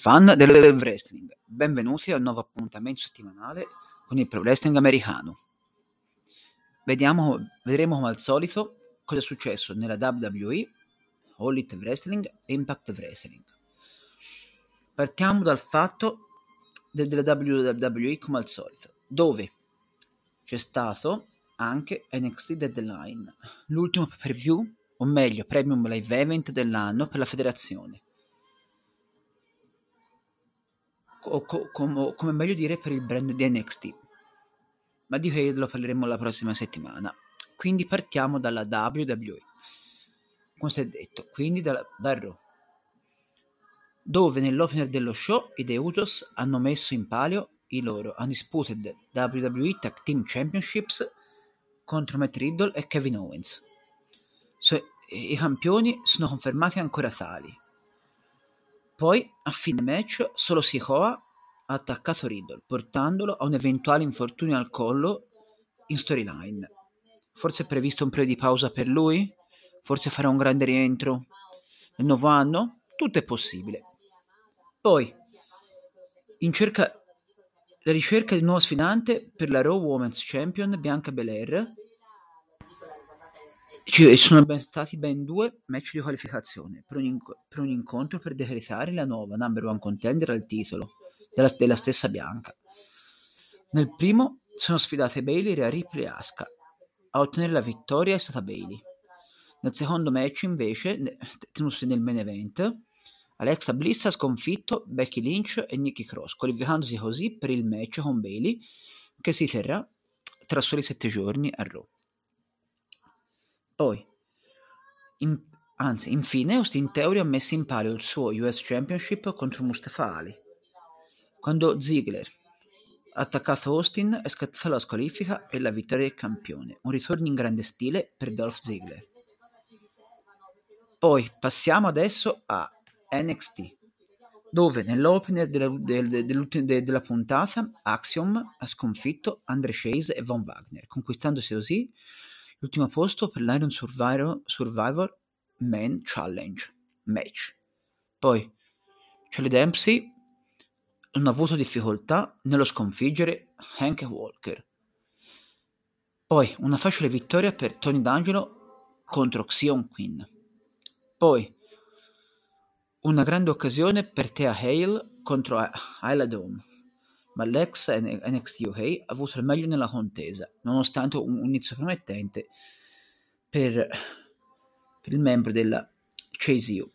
Fan del wrestling, benvenuti a un nuovo appuntamento settimanale con il pro wrestling americano. Vediamo, vedremo come al solito cosa è successo nella WWE, All Elite Wrestling e Impact Wrestling. Partiamo dal fatto del, della WWE come al solito, dove c'è stato anche NXT Deadline, l'ultimo per view, o meglio premium live event dell'anno per la federazione o co- com- come meglio dire per il brand di NXT. Ma di quello parleremo la prossima settimana. Quindi partiamo dalla WWE. Come si è detto, quindi da, da Raw. Dove nell'opener dello show i The Usos hanno messo in palio i loro Undisputed WWE Tag Team Championships contro Matt Riddle e Kevin Owens. So, I campioni sono confermati ancora tali poi, a fine match, solo Sikoa ha attaccato Riddle, portandolo a un eventuale infortunio al collo in storyline. Forse è previsto un periodo di pausa per lui? Forse farà un grande rientro nel nuovo anno? Tutto è possibile. Poi, in cerca, la ricerca di un nuovo sfidante per la Raw Women's Champion Bianca Belair ci sono ben stati ben due match di qualificazione per un, inc- per un incontro per decretare la nuova number one contender al titolo della, della stessa Bianca. Nel primo sono sfidate Bailey, Rhea Ripley e Asuka. A ottenere la vittoria è stata Bailey. Nel secondo match, invece, tenutosi nel main event, Alexa Bliss ha sconfitto Becky Lynch e Nikki Cross, qualificandosi così per il match con Bailey che si terrà tra soli sette giorni a Raw. Poi, in, anzi, infine, Austin Theory ha messo in palio il suo US Championship contro Mustafa Ali. Quando Ziggler ha attaccato Austin è scattata la squalifica e la vittoria del campione, un ritorno in grande stile per Dolph Ziggler. Poi passiamo adesso a NXT, dove nell'opener della, del, del, della puntata Axiom ha sconfitto Andre Chase e Von Wagner, conquistandosi così l'ultimo posto per l'Iron Survivor, Survivor Man Challenge match. Poi Charlie Dempsey non ha avuto difficoltà nello sconfiggere Hank Walker. Poi una facile vittoria per Tony D'Angelo contro Xion Quinn. Poi una grande occasione per Thea Hale contro Ayla Dome ma l'ex NXT UK ha avuto il meglio nella contesa, nonostante un inizio promettente per, per il membro della Chase U.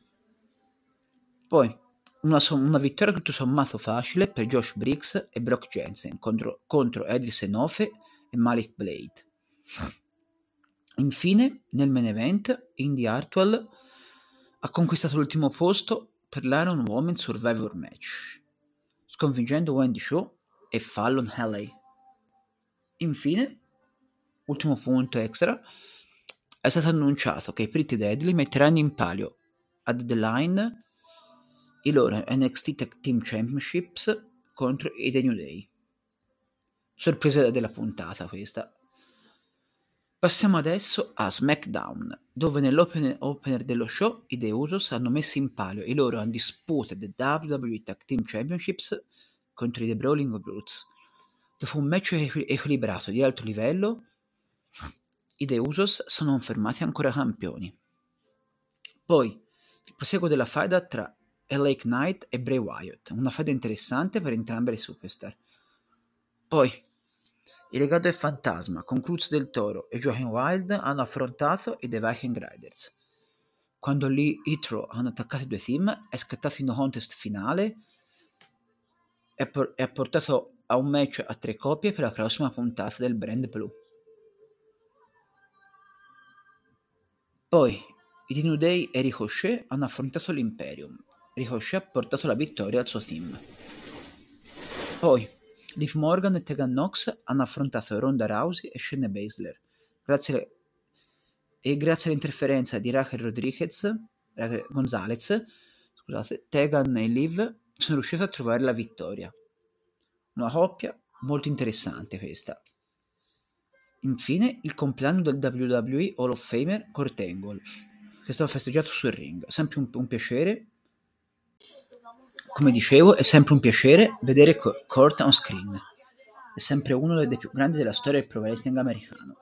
Poi una, una, vittoria tutto sommato facile per Josh Briggs e Brock Jensen contro, contro Edris Enofe e Malik Blade. Infine, nel main event, Indy Hartwell ha conquistato l'ultimo posto per l'Iron Woman Survivor Match sconfiggendo Wendy Shaw e Fallon Haley. Infine, ultimo punto extra, è stato annunciato che i Pretty Deadly metteranno in palio a Deadline i loro NXT Tag Team Championships contro i The New Day. Sorpresa della puntata questa. Passiamo adesso a SmackDown, dove nell'opener dello show i The Usos hanno messo in palio i loro undisputed WWE Tag Team Championships contro i The Brawling Brutes. Dopo un match equilibrato di alto livello, i The Usos sono confermati ancora campioni. Poi, il proseguo della faida tra LA Knight e Bray Wyatt, una faida interessante per entrambe le superstar. Poi, il legato del fantasma con Cruz del Toro e Joaquin Wild hanno affrontato i The Viking Riders. Quando Lee Hitro hanno attaccato i due team è scattato in un contest finale e, por- ha portato a un match a tre coppie per la prossima puntata del brand blu. Poi i The New Day e Ricochet hanno affrontato l'Imperium. Ricochet ha portato la vittoria al suo team. Poi Liv Morgan e Tegan Knox hanno affrontato Ronda Rousey e Shayna Baszler. Grazie alle... E grazie all'interferenza di Raquel Rodriguez, Raquel Gonzalez, scusate, Tegan e Liv sono riusciti a trovare la vittoria. Una coppia molto interessante questa. Infine, il compleanno del WWE Hall of Famer Kurt Angle, che è stato festeggiato sul ring. Sempre un, un piacere come dicevo, è sempre un piacere vedere Kurt on screen. È sempre uno dei più grandi della storia del pro wrestling americano.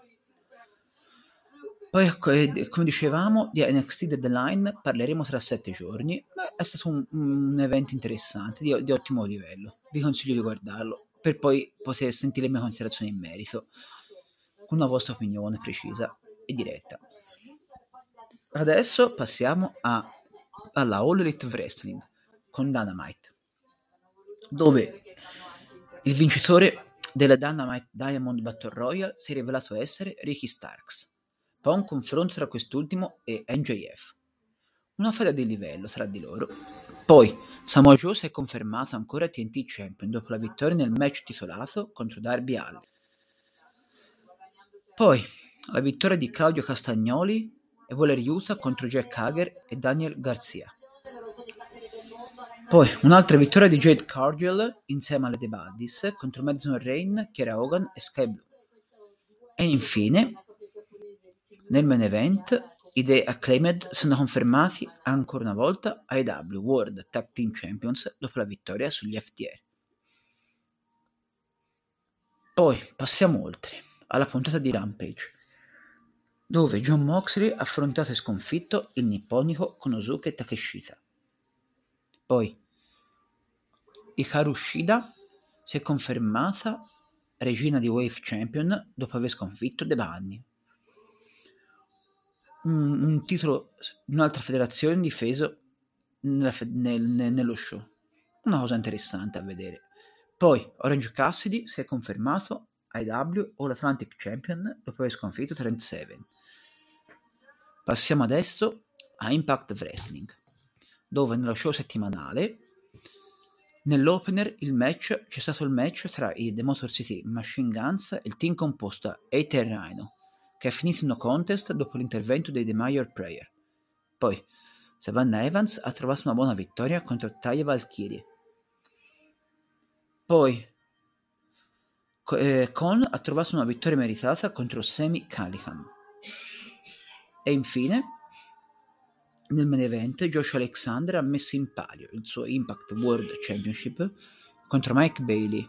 Poi, come dicevamo, di NXT Deadline parleremo tra sette giorni. È stato un, un evento interessante, di, di, ottimo livello. Vi consiglio di guardarlo per poi poter sentire le mie considerazioni in merito, con una vostra opinione precisa e diretta. Adesso passiamo a, alla All Elite Wrestling con Dynamite, dove il vincitore della Dynamite Diamond Battle Royale si è rivelato essere Ricky Starks Poi un confronto tra quest'ultimo e NJF. Una fede di livello tra di loro. Poi Samoa Joe si è confermato ancora TNT Champion dopo la vittoria nel match titolato contro Darby Allin. Poi la vittoria di Claudio Castagnoli e Waller Utah contro Jack Hager e Daniel Garcia. Poi un'altra vittoria di Jade Cargill insieme alle The Buddies contro Madison Rain, Kiera Hogan e Sky Blue. E infine, nel main event, i The Acclaimed sono confermati ancora una volta ai W World Tag Team Champions dopo la vittoria sugli FTR. Poi passiamo oltre alla puntata di Rampage, dove John Moxley ha affrontato e sconfitto il nipponico Konosuke Takeshita. Poi Hikaru Shida si è confermata regina di Wave Champion dopo aver sconfitto The Bunny. Un, un titolo di un'altra federazione difeso nella, nel, nel, nello show. Una cosa interessante a vedere. Poi Orange Cassidy si è confermato IW All Atlantic Champion dopo aver sconfitto Trent Seven. Passiamo adesso a Impact Wrestling, dove nello show settimanale Nell'opener match c'è stato il match tra i The Motor City Machine Guns e il team composto da Aether Rhino, che è finito in contest dopo l'intervento dei The Mayor Prayer. Poi Savannah Evans ha trovato una buona vittoria contro Taya Valkyrie. Poi eh, Con ha trovato una vittoria meritata contro Semi Callihan. E infine nel main event Josh Alexander ha messo in palio il suo Impact World Championship contro Mike Bailey.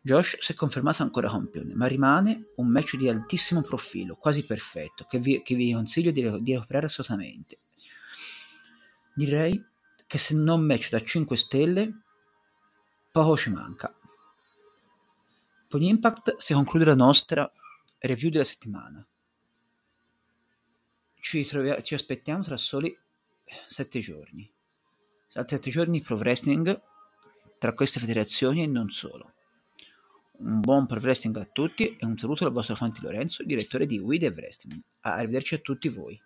Josh si è confermato ancora campione, ma rimane un match di altissimo profilo, quasi perfetto, che vi, che vi consiglio di, di recuperare assolutamente. Direi che se non match da 5 stelle, poco ci manca. Con Impact si conclude la nostra review della settimana ci, troviamo, ci aspettiamo tra soli sette giorni. Altri sette giorni pro wrestling tra queste federazioni e non solo. Un buon pro wrestling a tutti e un saluto dal vostro Fanti Lorenzo, direttore di We The Wrestling. Arrivederci a tutti voi.